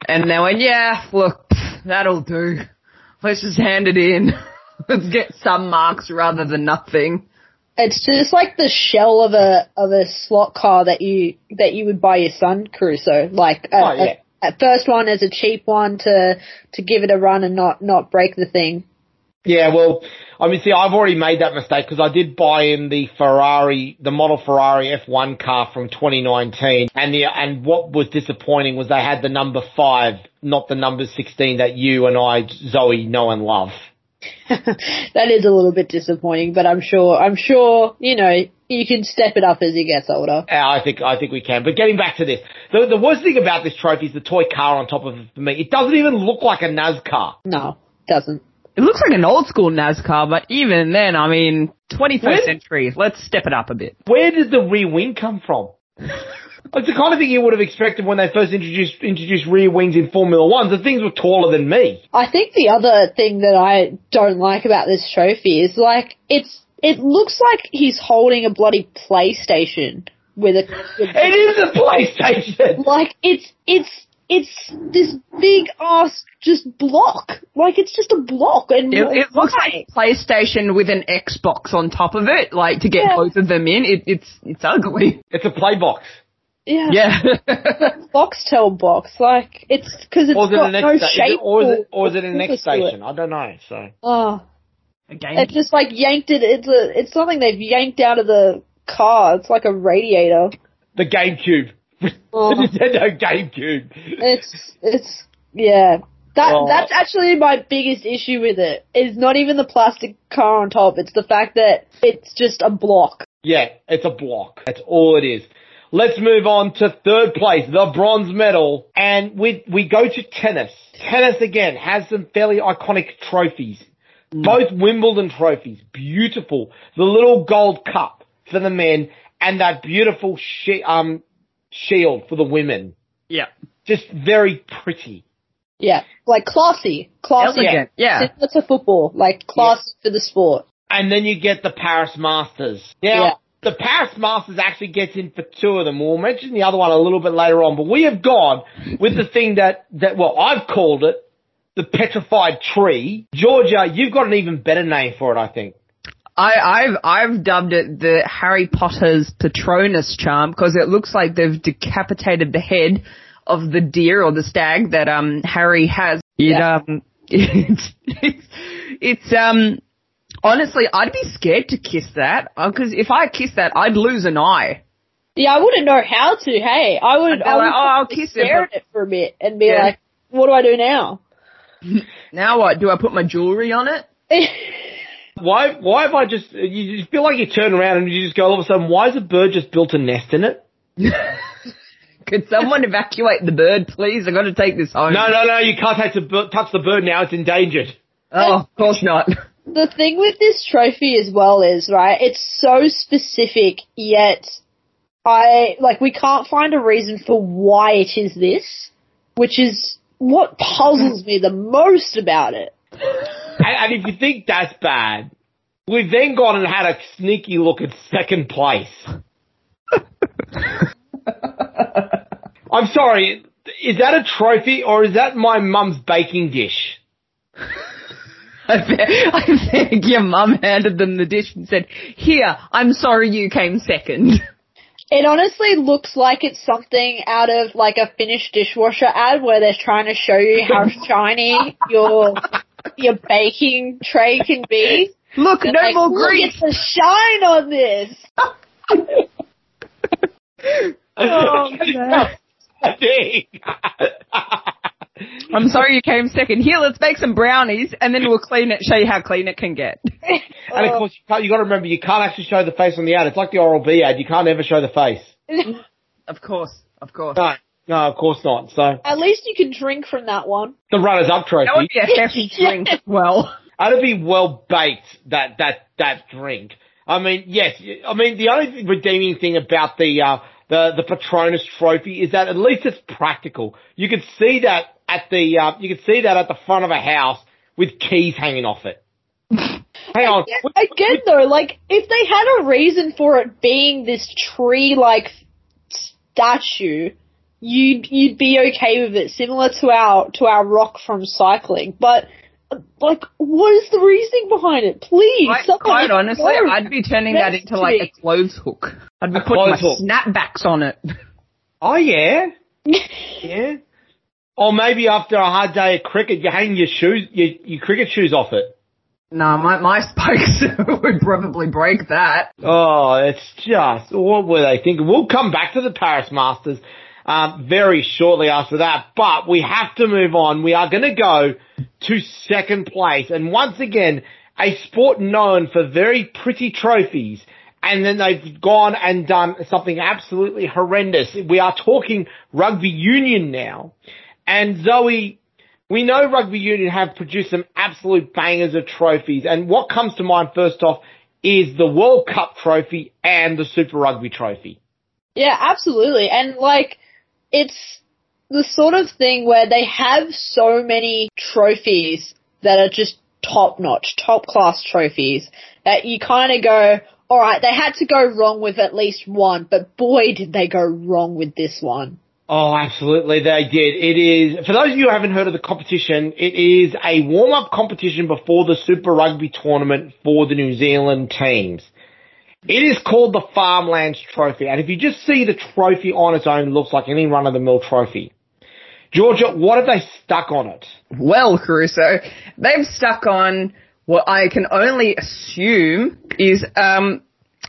and they went, yeah, look, that'll do. Let's just hand it in. Let's get some marks rather than nothing. It's just like the shell of a of a slot car that you that you would buy your son Caruso. Like a, Oh, yeah. First one as a cheap one to to give it a run and not not break the thing. Yeah, well, I mean, see, I've already made that mistake because I did buy in the Ferrari, the model Ferrari F1 car from 2019, and the and what was disappointing was they had the number five, not the number 16 that you and I, Zoe, know and love. that is a little bit disappointing, but I'm sure I'm sure you know you can step it up as he gets older. I think I think we can. But getting back to this, the the worst thing about this trophy is the toy car on top of it. For me, it doesn't even look like a NASCAR. No, doesn't. It looks like an old school NASCAR, but even then, I mean, 21st Where- century. Let's step it up a bit. Where did the rear wing come from? It's the kind of thing you would have expected when they first introduced introduced rear wings in Formula One. The things were taller than me. I think the other thing that I don't like about this trophy is like it's it looks like he's holding a bloody PlayStation with a with- It is a PlayStation. like it's it's it's this big ass just block. Like it's just a block and It, it looks why? like PlayStation with an Xbox on top of it, like to get Yeah. both of them in. It, it's it's ugly. It's a play box. yeah, Yeah. Foxtel box. Like it's because it's Or is it got an next no sta- is shape it, or is it or is it a purpose next station? I don't know. So Oh, Again, it just like yanked it. It's a it's something they've yanked out of the car. It's like a radiator. the GameCube, Oh. the Nintendo GameCube. It's it's yeah. That Oh. that's actually my biggest issue with it. Is not even the plastic car on top. It's the fact that it's just a block. Yeah, it's a block. That's all it is. Let's move on to third place, the bronze medal, and we we go to tennis. Tennis again has some fairly iconic trophies. Both Wimbledon trophies, beautiful. The little gold cup for the men, and that beautiful shi um shield for the women. yeah. Just very pretty. Yeah, like classy, classy. Elegant, yeah. Similar to football, like classy for the sport. And then you get the Paris Masters. Now, Yeah. the Paris Masters actually gets in for two of them. We'll mention the other one a little bit later on, but we have gone with the thing that, that, well, I've called it the petrified tree. Georgia, you've got an even better name for it, I think. I, I've I've dubbed it the Harry Potter's Patronus charm because it looks like they've decapitated the head of the deer or the stag that um Harry has. It Yeah. um it's, it's it's um honestly I'd be scared to kiss that because if I kiss that I'd lose an eye. Yeah, I wouldn't know how to. Hey, I would. I'd be I would like, oh, I'll kiss it, but- at it for a bit and be Yeah. like, "What do I do now?" Now what? Do I put my jewelry on it? Why, why have I just, you feel like you turn around and you just go all of a sudden, why has a bird just built a nest in it? Could someone evacuate the bird, please? I got to take this home. No, no, no, you can't touch the, bird, touch the bird now, it's endangered. Oh, of course not. the thing with this trophy as well is right. It's so specific, yet I like we can't find a reason for why it is this, which is what puzzles me the most about it. And, and if you think that's bad, we've then gone and had a sneaky look at second place. I'm sorry, is that a trophy or is that my mum's baking dish? I think, I think your mum handed them the dish and said, here, I'm sorry you came second. It honestly looks like it's something out of like a Finnish dishwasher ad where they're trying to show you how shiny your your baking tray can be. Look, They're no like, more Look, grease. it's the shine on this. Oh, man. I'm sorry you came second. Here, let's make some brownies and then we'll clean it, show you how clean it can get. And of course, you, can't, you got to remember, you can't actually show the face on the ad. It's like the Oral B ad. You can't ever show the face. Of course, of course. No, no, of course not. So At least you can drink from that one. the runners-up trophy. That would be a hefty drink as well. That'd be well baked. That that that drink. I mean, yes. I mean, the only redeeming thing about the uh, the the Patronus Trophy is that at least it's practical. You could see that at the uh, you could see that at the front of a house with keys hanging off it. Hang on. Again though, like, if they had a reason for it being this tree-like statue, you'd, you'd be okay with it, similar to our, to our rock from cycling. But, uh, like, what is the reasoning behind it? Please, Quite, quite honestly, explain. I'd be turning that into like a clothes hook. I'd be A putting my hook. snapbacks on it. Oh yeah, yeah. Or maybe after a hard day of cricket, you hang your shoes, your, your cricket shoes off it. No, my, my spikes would probably break that. Oh, it's just, what were they thinking? We'll come back to the Paris Masters um, very shortly after that, but we have to move on. We are going to go to second place, and once again, a sport known for very pretty trophies, and then they've gone and done something absolutely horrendous. We are talking rugby union now, and Zoe, we know rugby union have produced some absolute bangers of trophies, and what comes to mind first off is the World Cup trophy and the Super Rugby trophy. Yeah, absolutely. And like, it's the sort of thing where they have so many trophies that are just top notch, top class trophies that you kind of go, alright, they had to go wrong with at least one, but boy did they go wrong with this one. Oh, absolutely, they did. It is, for those of you who haven't heard of the competition, it is a warm-up competition before the Super Rugby tournament for the New Zealand teams. It is called the Farmlands Trophy, and if you just see the trophy on its own, it looks like any run-of-the-mill trophy. Georgia, what have they stuck on it? Well, Caruso, they've stuck on what I can only assume is um,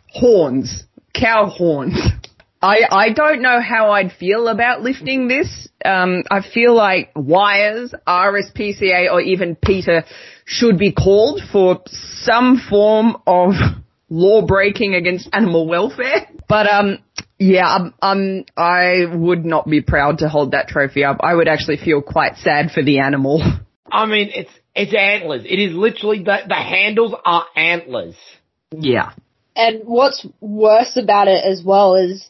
horns, cow horns. I I don't know how I'd feel about lifting this. Um, I feel like wires, RSPCA, or even PETA should be called for some form of law breaking against animal welfare. But um, yeah, um, um, I would not be proud to hold that trophy up. I would actually feel quite sad for the animal. I mean, it's, it's antlers. It is literally, the, the handles are antlers. Yeah. And what's worse about it as well is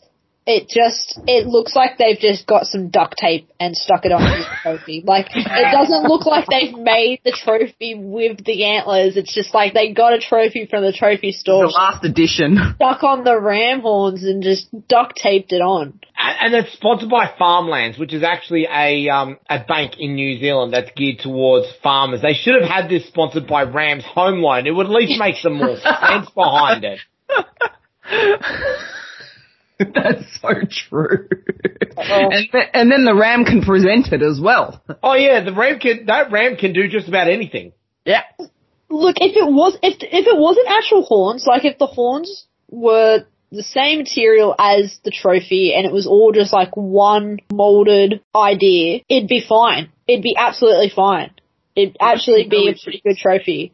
it just, it looks like they've just got some duct tape and stuck it on the trophy. Like, it doesn't look like they've made the trophy with the antlers. It's just like they got a trophy from the trophy store. The store, last edition. stuck on the ram horns and just duct taped it on. And and it's sponsored by Farmlands, which is actually a um, a bank in New Zealand that's geared towards farmers. They should have had this sponsored by Rams Home Loan. It would at least make some more sense behind it. That's so true. and, th- and then the Ram can present it as well. Oh yeah, the Ram can that Ram can do just about anything. Yeah. Look, if it was, if, if it wasn't actual horns, like if the horns were the same material as the trophy and it was all just like one molded idea, it'd be fine. It'd be absolutely fine. It'd actually be a pretty good trophy.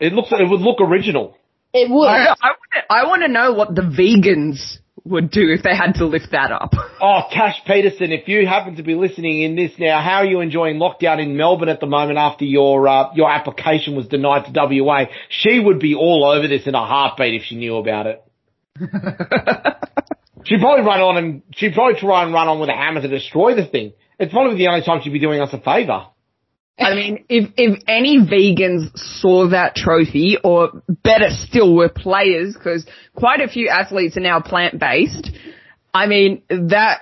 It looks it would look original. It would. I, I, I want to know what the vegans would do if they had to lift that up. Oh, Tash Peterson, if you happen to be listening in this now, how are you enjoying lockdown in Melbourne at the moment after your uh, your application was denied to WA? She would be all over this in a heartbeat if she knew about it. She'd probably run on and she'd probably try and run on with a hammer to destroy the thing. It's probably the only time she'd be doing us a favour. I mean, if if any vegans saw that trophy, or better still, were players, because quite a few athletes are now plant based. I mean, that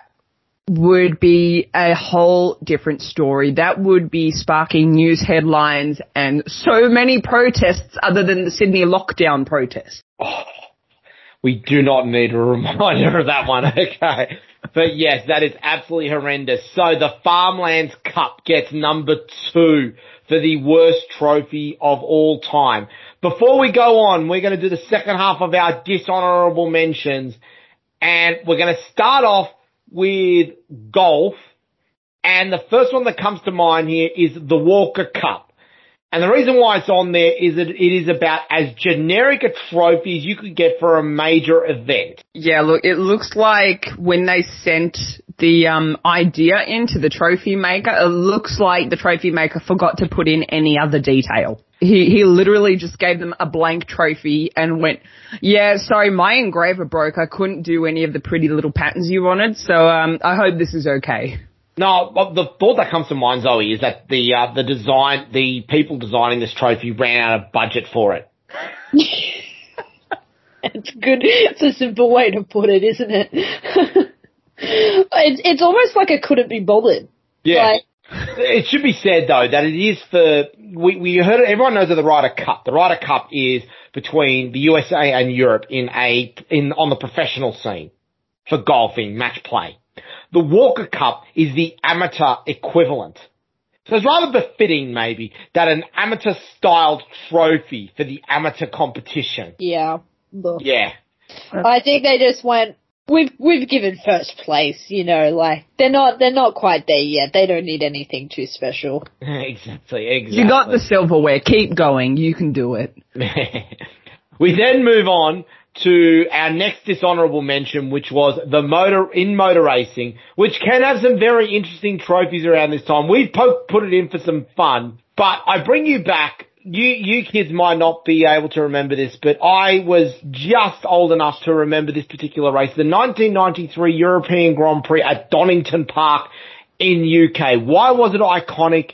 would be a whole different story. That would be sparking news headlines and so many protests other than the Sydney lockdown protest. Oh. We do not need a reminder of that one, okay? But yes, that is absolutely horrendous. So the Farmlands Cup gets number two for the worst trophy of all time. Before we go on, we're going to do the second half of our dishonorable mentions. And we're going to start off with golf. And the first one that comes to mind here is the Walker Cup. And the reason why it's on there is that it is about as generic a trophy as you could get for a major event. Yeah, look, it looks like when they sent the um, idea into the trophy maker, it looks like the trophy maker forgot to put in any other detail. He he literally just gave them a blank trophy and went, yeah, sorry, my engraver broke. I couldn't do any of the pretty little patterns you wanted, so um, I hope this is okay. No, the thought that comes to mind, Zoe, is that the uh, the design, the people designing this trophy ran out of budget for it. it's good. It's a simple way to put it, isn't it? it's it's almost like it couldn't be bothered. Yeah. Like, it should be said though that it is for we we heard it, everyone knows of the Ryder Cup. The Ryder Cup is between the USA and Europe in a in on the professional scene for golfing match play. The Walker Cup is the amateur equivalent. So it's rather befitting maybe that an amateur styled trophy for the amateur competition. yeah. Look. Yeah. I think they just went. We've we've given first place, you know, like they're not they're not quite there yet. They don't need anything too special. exactly, exactly. You got the silverware. Keep going. You can do it. we then move on to our next dishonourable mention, which was the motor in motor racing, which can have some very interesting trophies around this time. We've put it in for some fun, but I bring you back. You you kids might not be able to remember this, but I was just old enough to remember this particular race, the 1993 European Grand Prix at Donington Park in UK. Why was it iconic?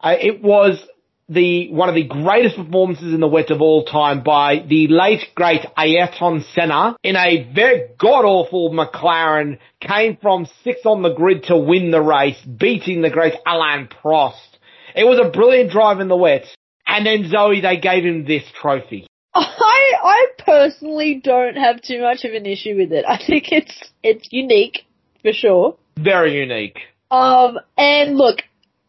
Uh, it was the one of the greatest performances in the wet of all time by the late great Ayrton Senna in a very god awful McLaren came from sixth on the grid to win the race, beating the great Alain Prost. It was a brilliant drive in the wet. And then Zoe, they gave him this trophy. I I personally don't have too much of an issue with it. I think it's it's unique for sure. Very unique. Um, and look,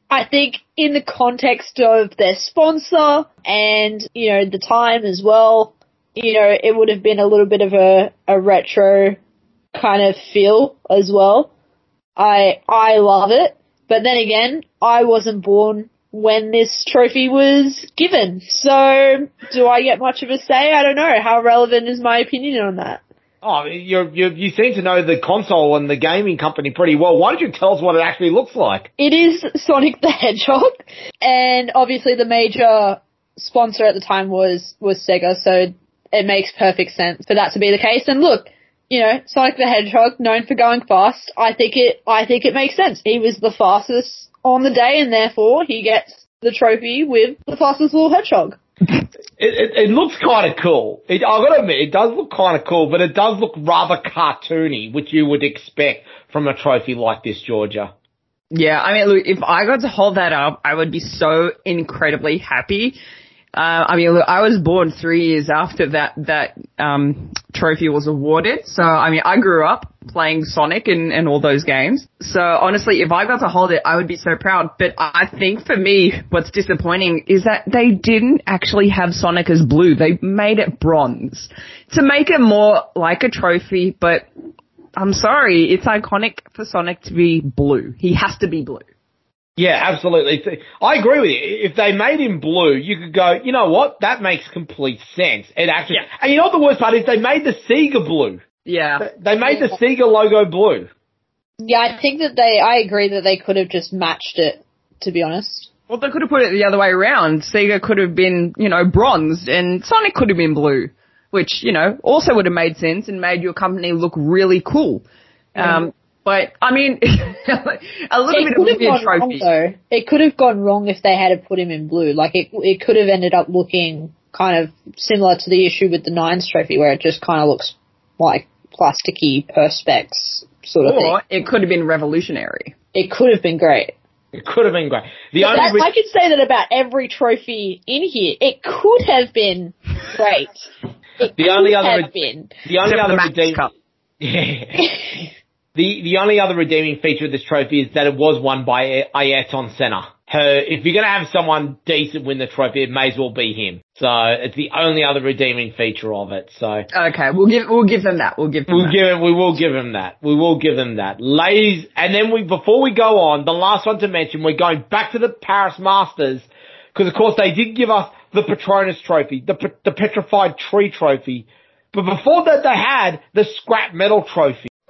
I think in the context of their sponsor and, you know, the time as well, you know, it would have been a little bit of a, a retro kind of feel as well. I, I love it. But then again, I wasn't born when this trophy was given. So, do I get much of a say? I don't know. How relevant is my opinion on that? Oh, you you you seem to know the console and the gaming company pretty well. Why don't you tell us what it actually looks like? It is Sonic the Hedgehog, and obviously the major sponsor at the time was was Sega, so it makes perfect sense for that to be the case. And look, you know, Sonic the Hedgehog, known for going fast, I think it I think it makes sense. He was the fastest on the day, and therefore he gets the trophy with the fastest little hedgehog. It, it, it looks kind of cool. It, I've got to admit, it does look kind of cool, but it does look rather cartoony, which you would expect from a trophy like this, Georgia. Yeah, I mean, look, if I got to hold that up, I would be so incredibly happy. Uh, I mean, look, I was born three years after that that um, trophy was awarded. So, I mean, I grew up playing Sonic and, and all those games. So, honestly, if I got to hold it, I would be so proud. But I think for me, what's disappointing is that they didn't actually have Sonic as blue. They made it bronze to make it more like a trophy. But I'm sorry, it's iconic for Sonic to be blue. He has to be blue. Yeah, absolutely. I agree with you. If they made him blue, you could go, you know what? That makes complete sense. It actually, Yeah. and you know what the worst part is? They made the Sega blue. Yeah. They made the Sega logo blue. Yeah, I think that they, I agree that they could have just matched it, to be honest. Well, they could have put it the other way around. Sega could have been, you know, bronzed and Sonic could have been blue, which, you know, also would have made sense and made your company look really cool. Um, but, I mean, a little It bit of have a gone wrong trophy. though. It could have gone wrong if they had put him in blue. Like it, it could have ended up looking kind of similar to the issue with the Nines trophy where it just kind of looks like plasticky perspex sort of Or thing. it could have been revolutionary. It could have been great. It could have been great. The But only that, re- I could say that about every trophy in here. It could have been great. It The only could other- have been. the only Except other the Max redeeming, Cup. the the only other redeeming feature of this trophy is that it was won by Ayrton Senna. her, if you're going to have someone decent win the trophy, it may as well be him. So it's the only other redeeming feature of it. So Okay, we'll give we'll give them that. We'll give them we'll that. give him, we will give him that. We will give him that. Ladies, and then we, before we go on, the last one to mention, we're going back to the Paris Masters, because of course they did give us the Patronus Trophy, the, the Petrified Tree Trophy. But before that they had the Scrap Metal Trophy.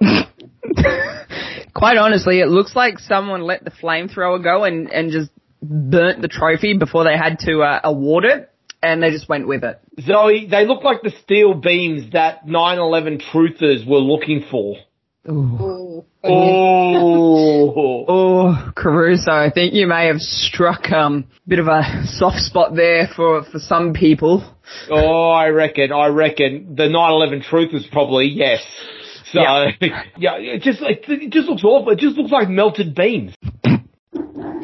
Quite honestly, it looks like someone let the flamethrower go and and just burnt the trophy before they had to uh, award it, and they just went with it. Zoe, they look like the steel beams that 9-11 truthers were looking for. Ooh. Oh. Oh, Caruso, I think you may have struck um bit of a soft spot there for for some people. Oh, I reckon, I reckon the 9/11 truth is probably yes. So Yeah. yeah, it just it, it just looks awful. It just looks like melted beans.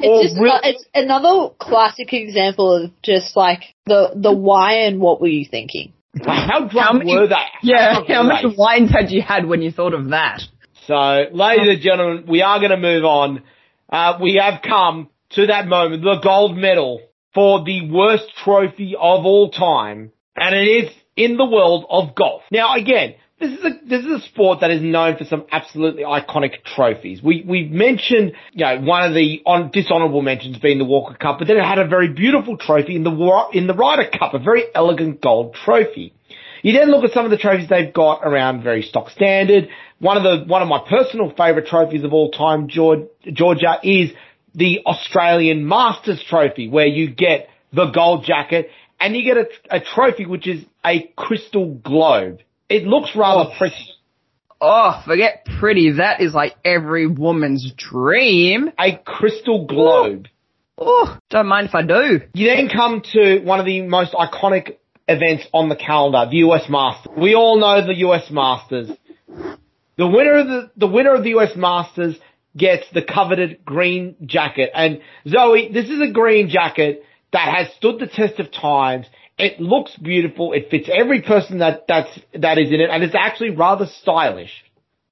It's just real- uh, it's another classic example of just like the the why and what were you thinking? How drunk many- were they? Yeah, drunk how were many wines had you had when you thought of that? So, ladies and gentlemen, we are going to move on. Uh, we have come to that moment, the gold medal for the worst trophy of all time, and it is in the world of golf. Now, again, this is a this is a sport that is known for some absolutely iconic trophies. We we've mentioned, you know, one of the on, dishonourable mentions being the Walker Cup, but then it had a very beautiful trophy in the in the Ryder Cup, a very elegant gold trophy. You then look at some of the trophies they've got around very stock standard. One of the one of my personal favourite trophies of all time, Georgia, is the Australian Masters Trophy, where you get the gold jacket and you get a, a trophy which is a crystal globe. It looks rather oh. pretty. Oh, forget pretty. That is like every woman's dream. A crystal globe. Oh, don't mind if I do. You then come to one of the most iconic events on the calendar, the US Masters. We all know the US Masters. The winner of the, the winner of the US Masters gets the coveted green jacket. And Zoe, this is a green jacket that has stood the test of times. It looks beautiful. It fits every person that, that's, that is in it. And it's actually rather stylish.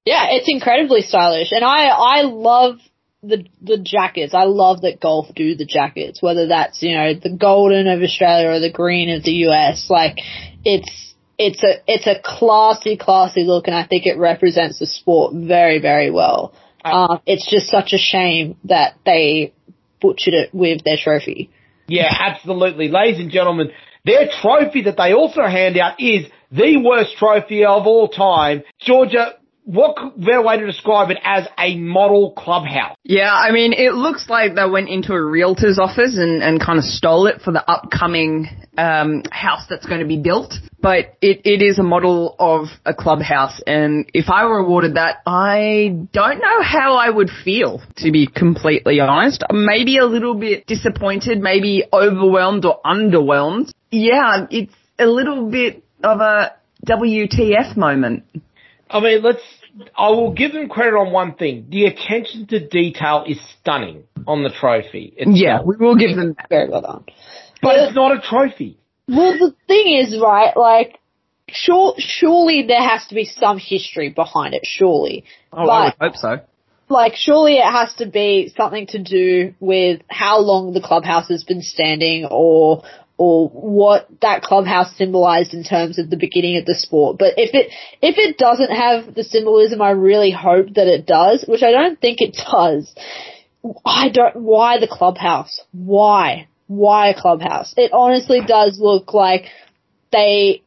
Yeah, it's incredibly stylish, and I I love the the jackets. I love that golf do the jackets, whether that's you know the golden of Australia or the green of the US. Like it's it's a it's a classy classy look, and I think it represents the sport very very well. Um, it's just such a shame that they butchered it with their trophy. Yeah, absolutely. Ladies and gentlemen, their trophy that they also hand out is the worst trophy of all time. Georgia, what better way to describe it as a model clubhouse? Yeah, I mean, it looks like they went into a realtor's office and, and kind of stole it for the upcoming um, house that's going to be built. But it, it is a model of a clubhouse, and if I were awarded that, I don't know how I would feel, to be completely honest. Maybe a little bit disappointed, maybe overwhelmed or underwhelmed. Yeah, it's a little bit of a WTF moment. I mean, let's, I will give them credit on one thing. The attention to detail is stunning on the trophy. itself. Yeah, we will give them that. Very well done. But it's not a trophy. Well, the thing is, right, like, sure, surely there has to be some history behind it, surely. Oh, I would hope so. like, surely it has to be something to do with how long the clubhouse has been standing or, or what that clubhouse symbolized in terms of the beginning of the sport. But if it, if it doesn't have the symbolism, I really hope that it does, which I don't think it does. I don't, why the clubhouse? Why? Why a clubhouse? It honestly does look like they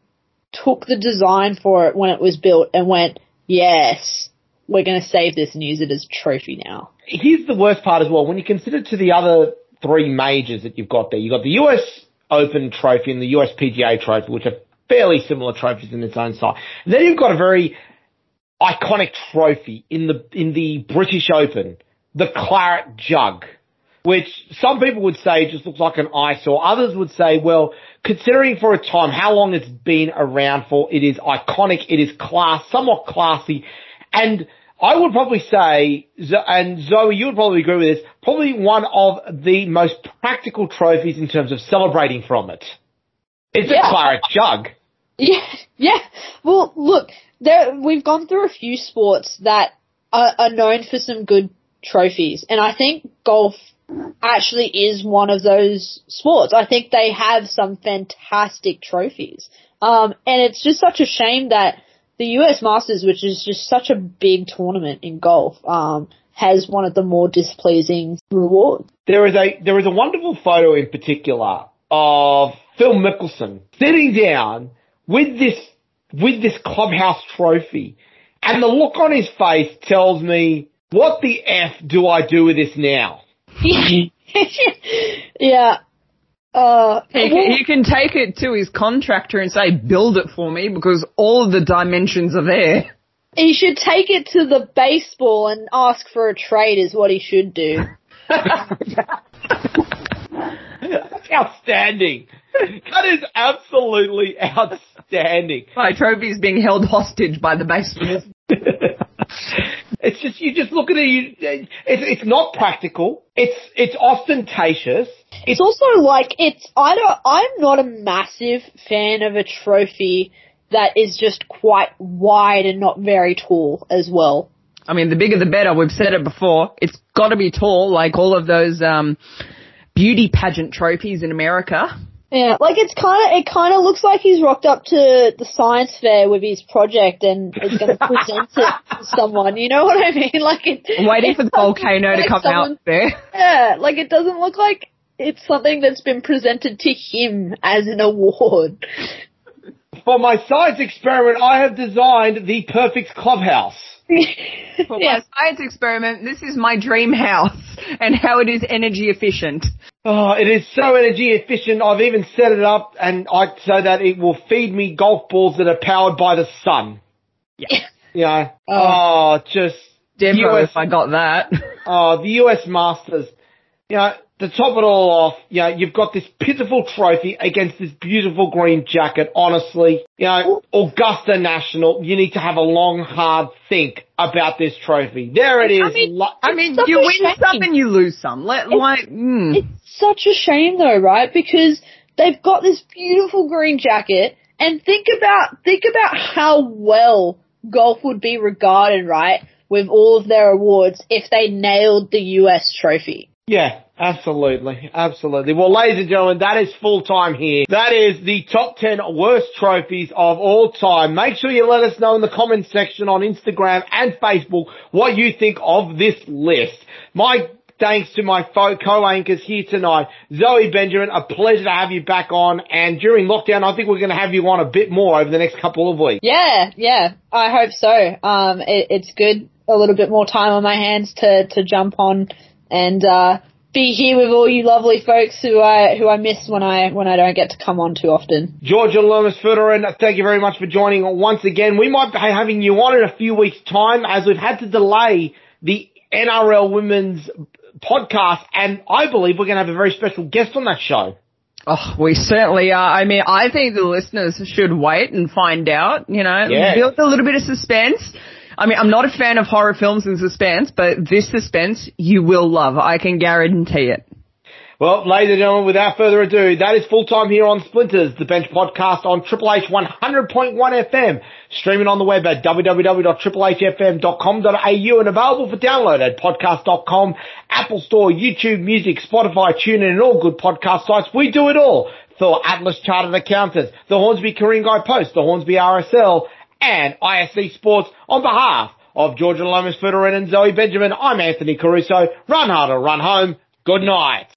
took the design for it when it was built and went, yes, we're going to save this and use it as a trophy now. here's the worst part as well. When you consider to the other three majors that you've got there, you've got the US Open trophy and the US PGA trophy, which are fairly similar trophies in its own style. And then you've got a very iconic trophy in the, in the British Open, the Claret Jug, which some people would say just looks like an eyesore. Others would say, well, considering for a time how long it's been around for, it is iconic, it is class, somewhat classy, and I would probably say, and Zoe, you would probably agree with this, probably one of the most practical trophies in terms of celebrating from it. It's Yeah. a claret jug. Yeah, yeah. Well, look, there we've gone through a few sports that are, are known for some good trophies, and I think golf actually is one of those sports. I think they have some fantastic trophies. Um, and it's just such a shame that the US Masters, which is just such a big tournament in golf, um, has one of the more displeasing rewards. There is a there is a wonderful photo in particular of Phil Mickelson sitting down with this with this clubhouse trophy, and the look on his face tells me, "What the f do I do with this now?" yeah. Uh, he, can, he can take it to his contractor and say, build it for me because all of the dimensions are there. He should take it to the baseball and ask for a trade is what he should do. That's outstanding. That is absolutely outstanding. My trophy is being held hostage by the baseball. it's just you just look at it. You, it's it's not practical. It's it's ostentatious. It's also like it's I don't I'm not a massive fan of a trophy that is just quite wide and not very tall as well. I mean, the bigger the better. We've said it before. It's got to be tall, like all of those um, beauty pageant trophies in America. Yeah, like it's kind of it kind of looks like he's rocked up to the science fair with his project and is going to present it to someone. You know what I mean? Like it. I'm waiting for the volcano like to come someone, out there. Yeah, like it doesn't look like it's something that's been presented to him as an award. For my science experiment, I have designed the perfect clubhouse. For yeah. my science experiment, this is my dream house and how it is energy efficient. Oh, it is so energy efficient. I've even set it up and I, so that it will feed me golf balls that are powered by the sun. Yeah. You know, oh, oh just. Demo US, if I got that. oh, the US Masters. You know, to top it all off, you know, you've got this pitiful trophy against this beautiful green jacket. Honestly, you know, Augusta National, you need to have a long, hard think about this trophy. There it is. I mean, I mean you win shame. some and you lose some. Let, it's, like, mm. it's such a shame though, right? Because they've got this beautiful green jacket and think about, think about how well golf would be regarded, right? With all of their awards if they nailed the US trophy. Yeah, absolutely, absolutely. Well, ladies and gentlemen, that is full time here. That is the top 10 worst trophies of all time. Make sure you let us know in the comments section on Instagram and Facebook what you think of this list. My thanks to my co-anchors here tonight. Zoe Benjamin, a pleasure to have you back on. And during lockdown, I think we're going to have you on a bit more over the next couple of weeks. Yeah, yeah, I hope so. Um, it, it's good, a little bit more time on my hands to, to jump on and uh, be here with all you lovely folks who I who I miss when I when I don't get to come on too often. Georgia Lomas Federer, thank you very much for joining once again. We might be having you on in a few weeks' time as we've had to delay the NRL Women's podcast, and I believe we're going to have a very special guest on that show. Oh, we certainly are. I mean, I think the listeners should wait and find out, you know, yeah. build a little bit of suspense. I mean, I'm not a fan of horror films and suspense, but this suspense you will love. I can guarantee it. Well, ladies and gentlemen, without further ado, that is full time here on Splinters, the Bench podcast on Triple H 100.1 FM, streaming on the web at www.triplehfm.com.au and available for download at podcast.com, Apple Store, YouTube Music, Spotify, TuneIn, and all good podcast sites. We do it all for Atlas Chartered Accountants, the Hornsby Ku-ring-gai Post, the Hornsby RSL, and ISC Sports on behalf of Georgia Lomas Federer and Zoe Benjamin. I'm Anthony Caruso. Run harder, run home. Good night.